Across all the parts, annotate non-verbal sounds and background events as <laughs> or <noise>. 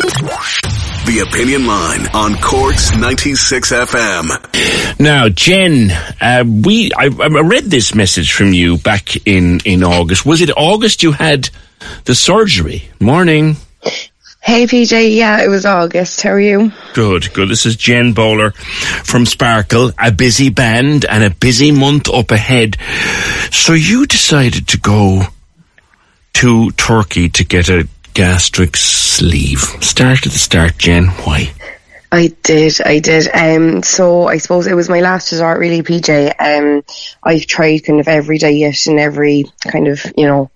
The Opinion Line on Cork's 96 FM. Now, Jen, uh, we I, I read this message from you back in in August. Was it August you had the surgery? Morning. Hey PJ, yeah, it was August. How are you? Good, good. This is Jen Bowler from Sparkle. A busy band and a busy month up ahead. So you decided to go to Turkey to get a gastric sleeve. Start at the start, Jen. Why? I did, I did. Um, so I suppose it was my last resort, really, PJ. Um, I've tried kind of every diet and every kind of, you know,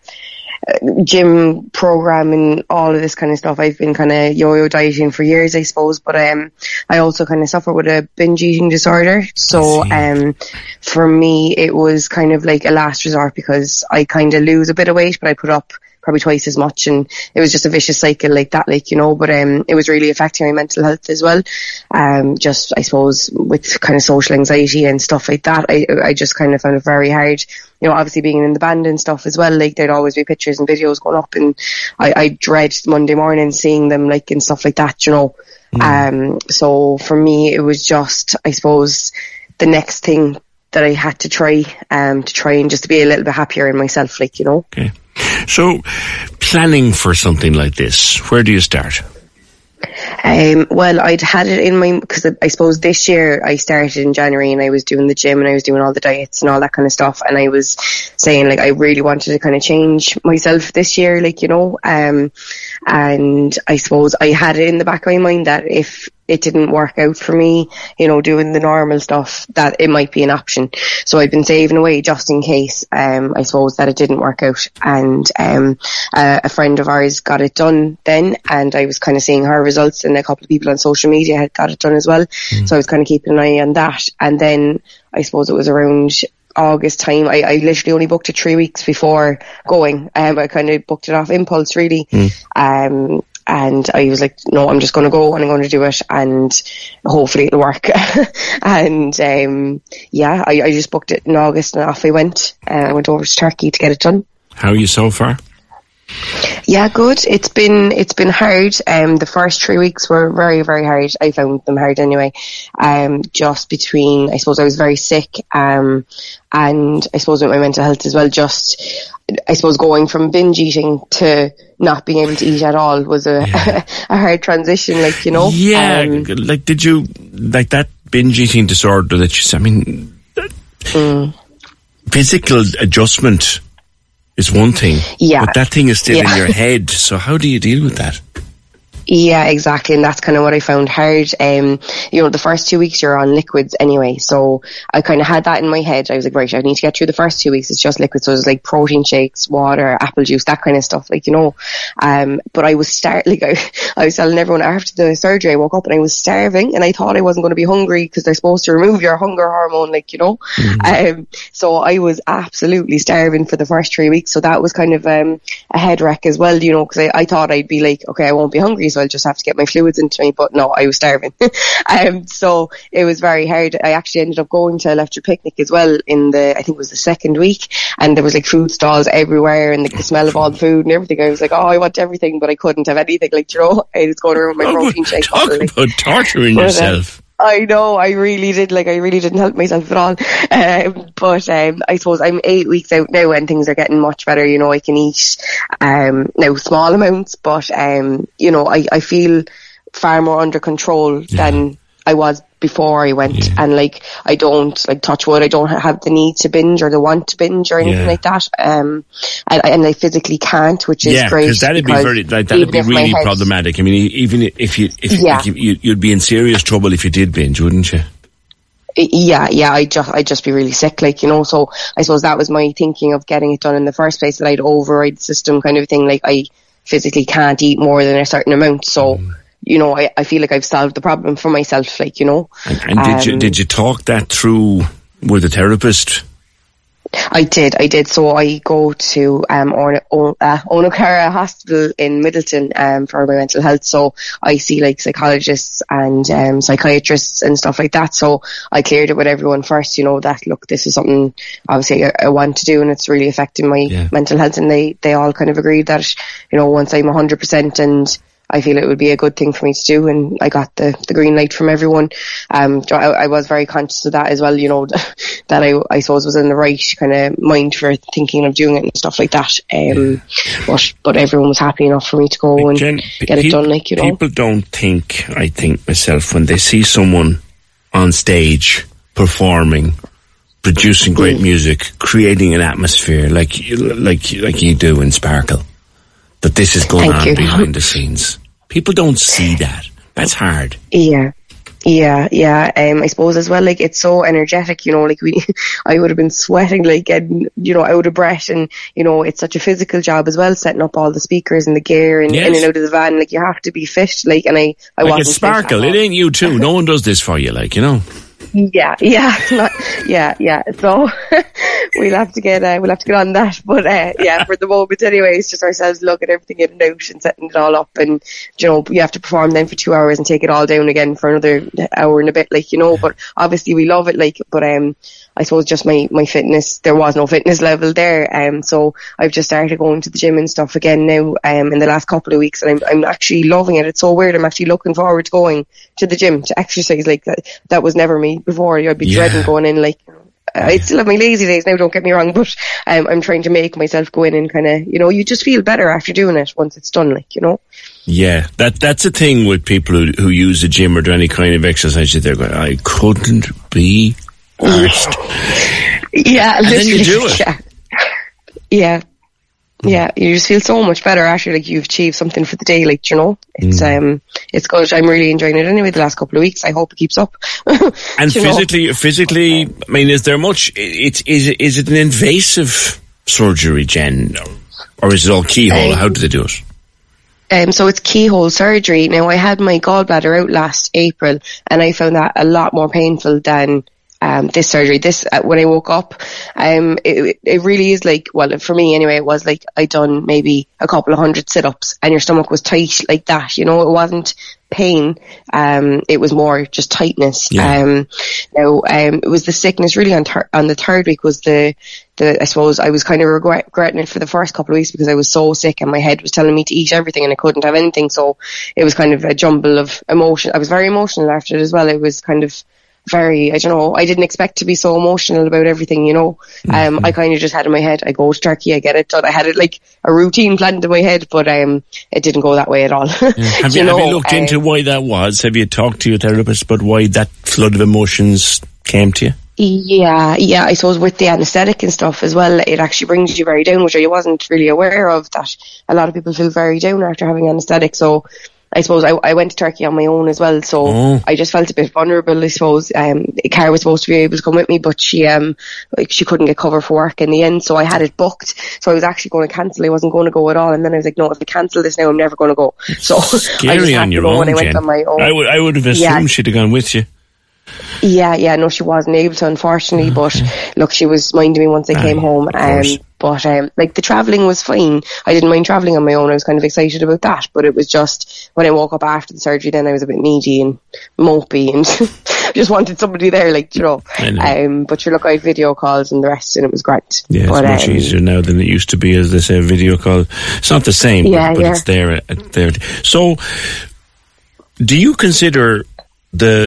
uh, gym program and all of this kind of stuff. I've been kind of yo-yo dieting for years, I suppose, but um, I also kind of suffer with a binge eating disorder. So um, for me, it was kind of like a last resort because I kind of lose a bit of weight, but I put up probably twice as much and it was just a vicious cycle like that like you know but um it was really affecting my mental health as well. Um just I suppose with kind of social anxiety and stuff like that I I just kind of found it very hard. You know obviously being in the band and stuff as well like there'd always be pictures and videos going up and I, I dread Monday morning seeing them like and stuff like that you know. Um so for me it was just I suppose the next thing that I had to try um to try and just to be a little bit happier in myself like you know. Okay. So, planning for something like this, where do you start? Um, well, I'd had it in my because I suppose this year I started in January and I was doing the gym and I was doing all the diets and all that kind of stuff and I was saying like I really wanted to kind of change myself this year, like you know, um, and I suppose I had it in the back of my mind that if it didn't work out for me, you know, doing the normal stuff, that it might be an option. So I've been saving away just in case, um, I suppose that it didn't work out. And, um, uh, a friend of ours got it done then and I was kind of seeing her results and a couple of people on social media had got it done as well. So I was kind of keeping an eye on that. And then I suppose it was around August time. I, I literally only booked it three weeks before going. Um, I kind of booked it off impulse really. Um, and I was like, no, I'm just going to go and I'm going to do it and hopefully it'll work. <laughs> and, um, yeah, I, I just booked it in August and off I went. Uh, I went over to Turkey to get it done. How are you so far? Yeah, good. It's been it's been hard. Um, the first three weeks were very very hard. I found them hard anyway. Um, just between I suppose I was very sick. Um, and I suppose with my mental health as well. Just I suppose going from binge eating to not being able to eat at all was a <laughs> a hard transition. Like you know. Yeah, Um, like did you like that binge eating disorder that you? I mean, mm. physical adjustment is one thing, Yeah. but that thing is still in your head. So how do you deal with that? Yeah, exactly. And that's kind of what I found hard. Um, you know, the first two weeks you're on liquids anyway. So I kind of had that in my head. I was like, right, I need to get through the first two weeks. It's just liquids. So it's like protein shakes, water, apple juice, that kind of stuff, like, you know. Um, but I was start, <laughs> like, I, I was telling everyone after the surgery, I woke up and I was starving and I thought I wasn't going to be hungry because they're supposed to remove your hunger hormone, like, you know. Um, so I was absolutely starving for the first three weeks. So that was kind of, um, a head wreck as well, you know, because I, I thought I'd be like, okay, I won't be hungry, so I'll just have to get my fluids into me. But no, I was starving. <laughs> um, so it was very hard. I actually ended up going to a Lefter picnic as well in the, I think it was the second week, and there was like food stalls everywhere and like, the smell of all the food and everything. I was like, oh, I want everything, but I couldn't have anything. Like, you know, I was going around with my Oh, protein shake. talk about torturing <laughs> uh, yourself. I know, I really did, like, I really didn't help myself at all. Um, but, um, I suppose I'm eight weeks out now and things are getting much better, you know, I can eat, um, now small amounts, but, um, you know, I, I feel far more under control than I was before I went. And, like, I don't, like, touch wood, I don't have the need to binge or the want to binge or anything Yeah. like that. Um, and, and I physically can't, which is yeah, great. because that'd be because very like, that'd be really problematic. I mean, even if you if Yeah. like, you, you'd be in serious trouble if you did binge, wouldn't you? yeah, yeah, I just, I'd just be really sick, like, you know, so I suppose that was my thinking of getting it done in the first place, that I'd override the system kind of thing, like, I physically can't eat more than a certain amount, so, you know, I, I feel like I've solved the problem for myself, like, you know. And did you Um, did you talk that through with a therapist? I did, I did. So I go to um Orna, o, uh, Owenacurra Hospital in Midleton um for my mental health. So I see like psychologists and um psychiatrists and stuff like that. So I cleared it with everyone first. You know that look, this is something obviously I, I want to do, and it's really affecting my Yeah. mental health. And they they all kind of agreed that you know once I'm 100 percent and I feel it would be a good thing for me to do, and I got the, the green light from everyone. Um, I, I was very conscious of that as well, you know, <laughs> that I, I suppose was in the right kind of mind for thinking of doing it and stuff like that. Um, but, but everyone was happy enough for me to go and get it done, like, you know. People don't think, I think myself, when they see someone on stage performing, producing great Mm. music, creating an atmosphere like like like you do in Sparkle, that this is going Thank on you. behind the scenes. People don't see that. That's hard. Yeah. Yeah, yeah. Um, I suppose as well, like it's so energetic, you know. Like we, <laughs> I would have been sweating, like getting, you know, out of breath, and you know, it's such a physical job as well, setting up all the speakers and the gear and Yes. in and out of the van. Like you have to be fit, like, and I, I Like wasn't it's Sparkle. It ain't U2. No <laughs> one does this for you, like you know. Yeah, yeah, not, yeah, yeah. So <laughs> we'll have to get uh, we'll have to get on that. <laughs> But uh, yeah, for the moment, anyway, it's just ourselves looking everything in and out and setting it all up, and you know you have to perform then for two hours and take it all down again for another hour and a bit, like you know. But obviously we love it, like. But um, I suppose just my my fitness, there was no fitness level there, um. So I've just started going to the gym and stuff again now, um, in the last couple of weeks, and I'm I'm actually loving it. It's so weird. I'm actually looking forward to going to the gym to exercise like that. That was never me before. I'd be Yeah. dreading going in like. I still have my lazy days now, don't get me wrong, but um, I'm trying to make myself go in and kind of, you know, you just feel better after doing it once it's done, like, you know. Yeah, that that's the thing with people who, who use the gym or do any kind of exercise. They're going, I couldn't be arsed. Yeah, And then you do <laughs> it. Yeah. Yeah. Yeah, you just feel so much better after like you've achieved something for the day, like you know. It's Mm. um it's good. I'm really enjoying it anyway the last couple of weeks. I hope it keeps up. <laughs> And You know? physically, physically, I mean, is there much? It's is it, is it an invasive surgery, Jen, or, or is it all keyhole? Um, How do they do it? Um, so it's keyhole surgery. Now I had my gallbladder out last April, and I found that a lot more painful than um, this surgery. This uh, when I woke up, um, it, it really is like well for me anyway. It was like I done maybe a couple of hundred sit ups, and your stomach was tight like that. You know, it wasn't pain. Um, it was more just tightness. Yeah. Um, now um, it was the sickness really on thir- on the third week was the the I suppose I was kind of regret- regretting it for the first couple of weeks because I was so sick and my head was telling me to eat everything and I couldn't have anything. So it was kind of a jumble of emotion. I was very emotional after it as well. It was kind of very, I don't know, I didn't expect to be so emotional about everything, you know. Um, I kind of just had in my head, I go to Turkey, I get it done. I had it like a routine planned in my head, but um, it didn't go that way at all. Have <laughs> you, have you looked um, into why that was? Have you talked to your therapist about why that flood of emotions came to you? Yeah, yeah, I suppose with the anaesthetic and stuff as well, it actually brings you very down, which I wasn't really aware of, that a lot of people feel very down after having anaesthetic. So I suppose I, I went to Turkey on my own as well, so Oh. I just felt a bit vulnerable, I suppose. Um, Cara was supposed to be able to come with me, but she, um, like she couldn't get cover for work in the end, so I had it booked. So I was actually going to cancel, I wasn't going to go at all, and then I was like, no, if I cancel this now, I'm never going to go. So <laughs> I just Scary had on to your go own, I went Jen. on my own. I would, I would have assumed Yeah. she'd have gone with you. Yeah, yeah, no, she wasn't able to, unfortunately. But look, she was minding me once I came home. Um, but um, like the traveling was fine. I didn't mind traveling on my own. I was kind of excited about that. But it was just when I woke up after the surgery, then I was a bit needy and mopey and <laughs> just wanted somebody there, like you know. Know. Um, but you look, I had video calls and the rest, and it was great. Yeah, it's much um, easier now than it used to be, as they say, video call. It's not the same, Yeah, but, but yeah. it's there. uh, there. So, do you consider the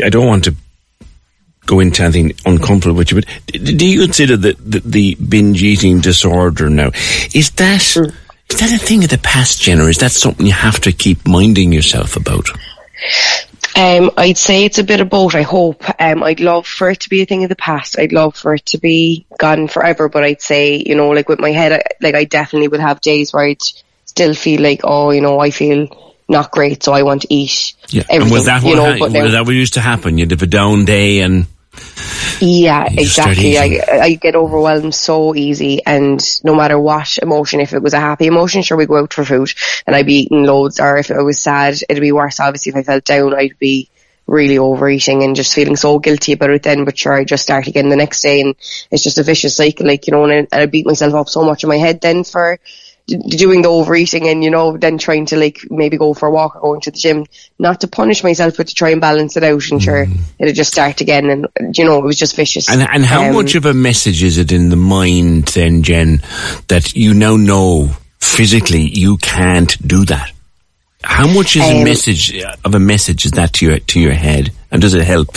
I, I don't want to go into anything uncomfortable with you, but do you consider that the, the binge eating disorder now is that is that a thing of the past, Jen, or is that something you have to keep minding yourself about? Um, I'd say it's a bit of both. I hope. Um, I'd love for it to be a thing of the past. I'd love for it to be gone forever. But I'd say, you know, like with my head, I, like I definitely would have days where I'd still feel like, oh, you know, I feel not great, so I want to eat Yeah, everything. and was that you what know, ha- but was that what used to happen? You'd have a down day, and Yeah, exactly. I, I get overwhelmed so easy and no matter what emotion, if it was a happy emotion, sure we go out for food and I'd be eating loads or if it was sad, it'd be worse. Obviously if I felt down, I'd be really overeating and just feeling so guilty about it then, but sure, I just start again the next day and it's just a vicious cycle, like, you know, and I, I beat myself up so much in my head then for doing the overeating and, you know, then trying to like maybe go for a walk or going to the gym, not to punish myself, but to try and balance it out and mm. sure it'll just start again. And, you know, it was just vicious. And, and how um, much of a message is it in the mind then, Jen, that you now know physically you can't do that? How much is um, a message of a message is that to your, to your head? And does it help?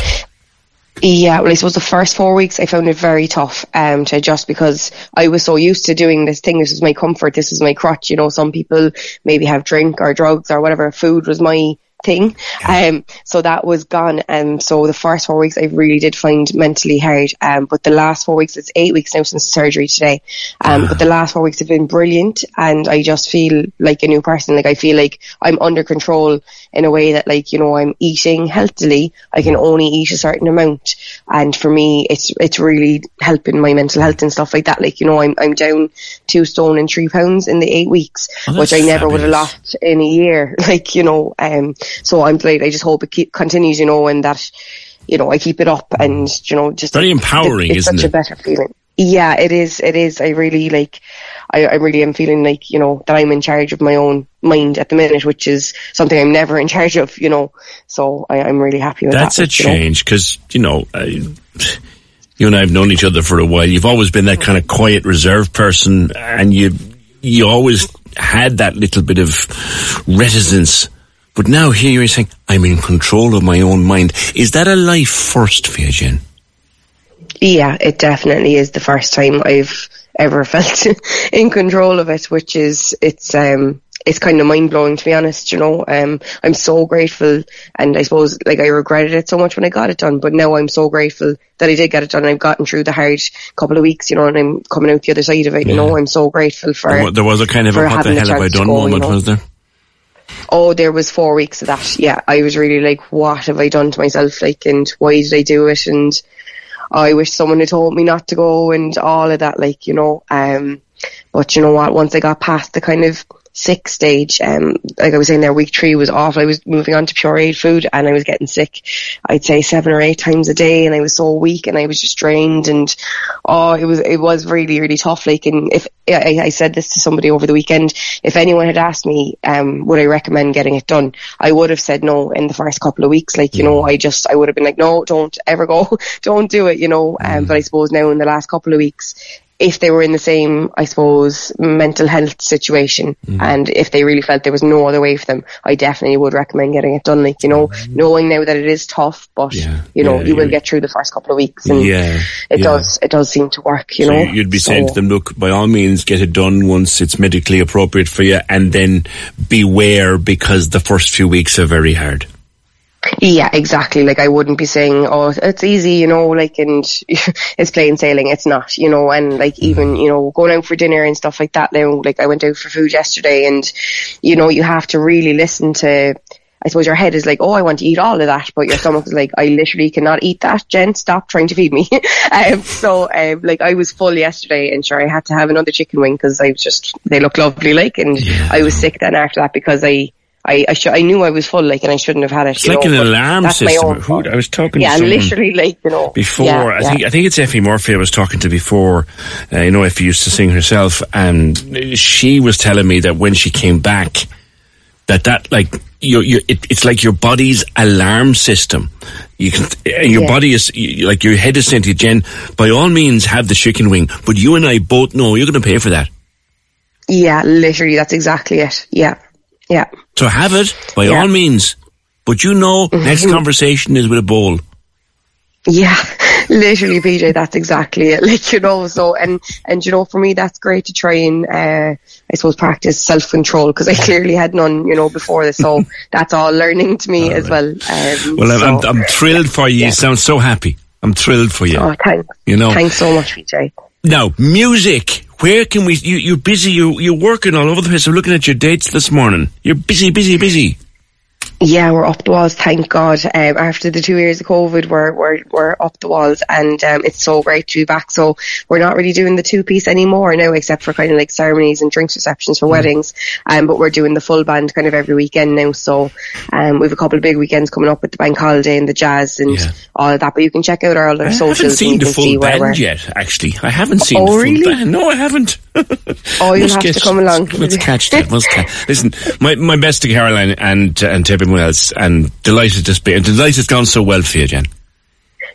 Yeah, well, I suppose the first four weeks I found it very tough um, to adjust because I was so used to doing this thing. This was my comfort. This was my crutch. You know, some people maybe have drink or drugs or whatever. Food was my thing. Um, so that was gone. And so the first four weeks I really did find mentally hard. Um, but the last four weeks, it's eight weeks now since surgery today. Um, but the last four weeks have been brilliant and I just feel like a new person. Like I feel like I'm under control in a way that like, you know, I'm eating healthily. I can only eat a certain amount. And for me, it's, it's really helping my mental health and stuff like that. Like, you know, I'm, I'm down two stone and three pounds in the eight weeks, oh, which I never fabulous. would have lost in a year. <laughs> Like, you know, um, so I'm like, I just hope it keep, continues, you know, and that, you know, I keep it up and, you know, just. Very empowering, it, it's isn't such it? a better feeling. Yeah, it is. It is. I really like, I, I really am feeling like, you know, that I'm in charge of my own mind at the minute, which is something I'm never in charge of, you know, so I, am really happy with That's that. That's a change because, you know, I, you and I have known each other for a while. You've always been that kind of quiet, reserved person and you, you always had that little bit of reticence but now here you're saying, I'm in control of my own mind. Is that a life first for you, Jen? Yeah, it definitely is the first time I've ever <laughs> felt in control of it, which is, it's, um, it's kind of mind blowing to be honest, you know. Um, I'm so grateful and I suppose like I regretted it so much when I got it done, but now I'm so grateful that I did get it done. and I've gotten through the hard couple of weeks, you know, and I'm coming out the other side of it, yeah. you know. I'm so grateful for. It. There was a kind of a what the hell have I done go, moment, you know? was there? Oh, there was four weeks of that. Yeah, I was really like, what have I done to myself? Like, and why did I do it? And I wish someone had told me not to go and all of that, like, you know. Um, but you know what? Once I got past the kind of sick stage. Um, like I was saying there, week three was awful. I was moving on to puréed food and I was getting sick, I'd say seven or eight times a day and I was so weak and I was just drained and, oh, it was, it was really, really tough. Like, and if, I, I said this to somebody over the weekend, if anyone had asked me, um, would I recommend getting it done? I would have said no in the first couple of weeks. Like, you know, I just, I would have been like, no, don't ever go, <laughs> don't do it, you know. Um, but I suppose now in the last couple of weeks, if they were in the same, I suppose, mental health situation mm. and if they really felt there was no other way for them, I definitely would recommend getting it done. Like, you know, mm. knowing now that it is tough, but yeah, you know, yeah, you will get through the first couple of weeks and yeah, it does, it does seem to work, you so know. You'd be so, saying to them, look, by all means get it done once it's medically appropriate for you and then beware because the first few weeks are very hard. Yeah, exactly. Like I wouldn't be saying, oh, it's easy, you know, like, and <laughs> it's plain sailing. It's not, you know, and like even, mm-hmm. you know, going out for dinner and stuff like that now, like I went out for food yesterday and, you know, you have to really listen to, I suppose your head is like, oh, I want to eat all of that, but your stomach is like, I literally cannot eat that, Jen. Stop trying to feed me. <laughs> um, so, um, like, I was full yesterday, and sure, I had to have another chicken wing because I was just they look lovely, like, and yeah. I was sick then after that because I I I, sh- I knew I was full, like, and I shouldn't have had it. It's like know, an alarm system. Who, I was talking yeah, to <laughs> someone literally, like, you know. Before, yeah, I yeah. think, I think it's Effie Murphy I was talking to before. Uh, you know, Effie used to sing herself, and she was telling me that when she came back, that that, like, your, your, it, it's like your body's alarm system. You can, your yeah. body is, like, your head is saying to you, Jen, by all means have the chicken wing, but you and I both know you're going to pay for that. Yeah, literally, that's exactly it. Yeah. Yeah. So have it by yeah. all means. But you know, <laughs> next conversation is with a bowl. Yeah, <laughs> literally, PJ. That's exactly it. <laughs> Like you know, so and and you know, for me, that's great to try and uh, I suppose practice self control because I clearly had none, you know, before this. So that's all learning to me all as right. well. Um, well, I'm, so, I'm, I'm, thrilled for you. Yeah. You sound so happy. I'm thrilled for you. Oh, thanks. You know, thanks so much, PJ. Now, music. Where can we? You, you're busy. You, you're working all over the place. I'm looking at your dates this morning. You're busy, busy, busy. Yeah, we're up the walls, thank God. Um, after the two years of COVID, we're, we're, we're up the walls and um, it's so great to be back. So we're not really doing the two piece anymore now, except for kind of like ceremonies and drinks receptions for mm. weddings. Um, but we're doing the full band kind of every weekend now. So um, we have a couple of big weekends coming up with the bank holiday and the jazz and yeah. all of that. But you can check out our other I socials. I haven't seen the full band yet, actually. I haven't seen oh, the full really? band. No, I haven't. <laughs> oh, you'll have to come along. Let's catch that. Let's catch. Listen, my, my best to Caroline and, uh, and to everyone else and delighted to be, and delighted it's gone so well for you, Jen.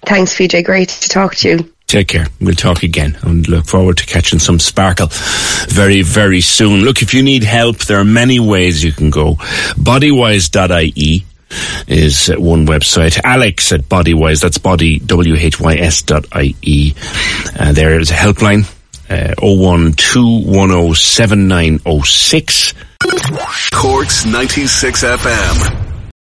Thanks, PJ. Great to talk to you. Take care. We'll talk again and look forward to catching some sparkle very, very soon. Look, if you need help, there are many ways you can go. Bodywhys.ie is one website. Alex at Bodywhys, that's body, W-H-Y-S dot I-E. Uh, there is a helpline, uh, 012107906. Corks 96 FM.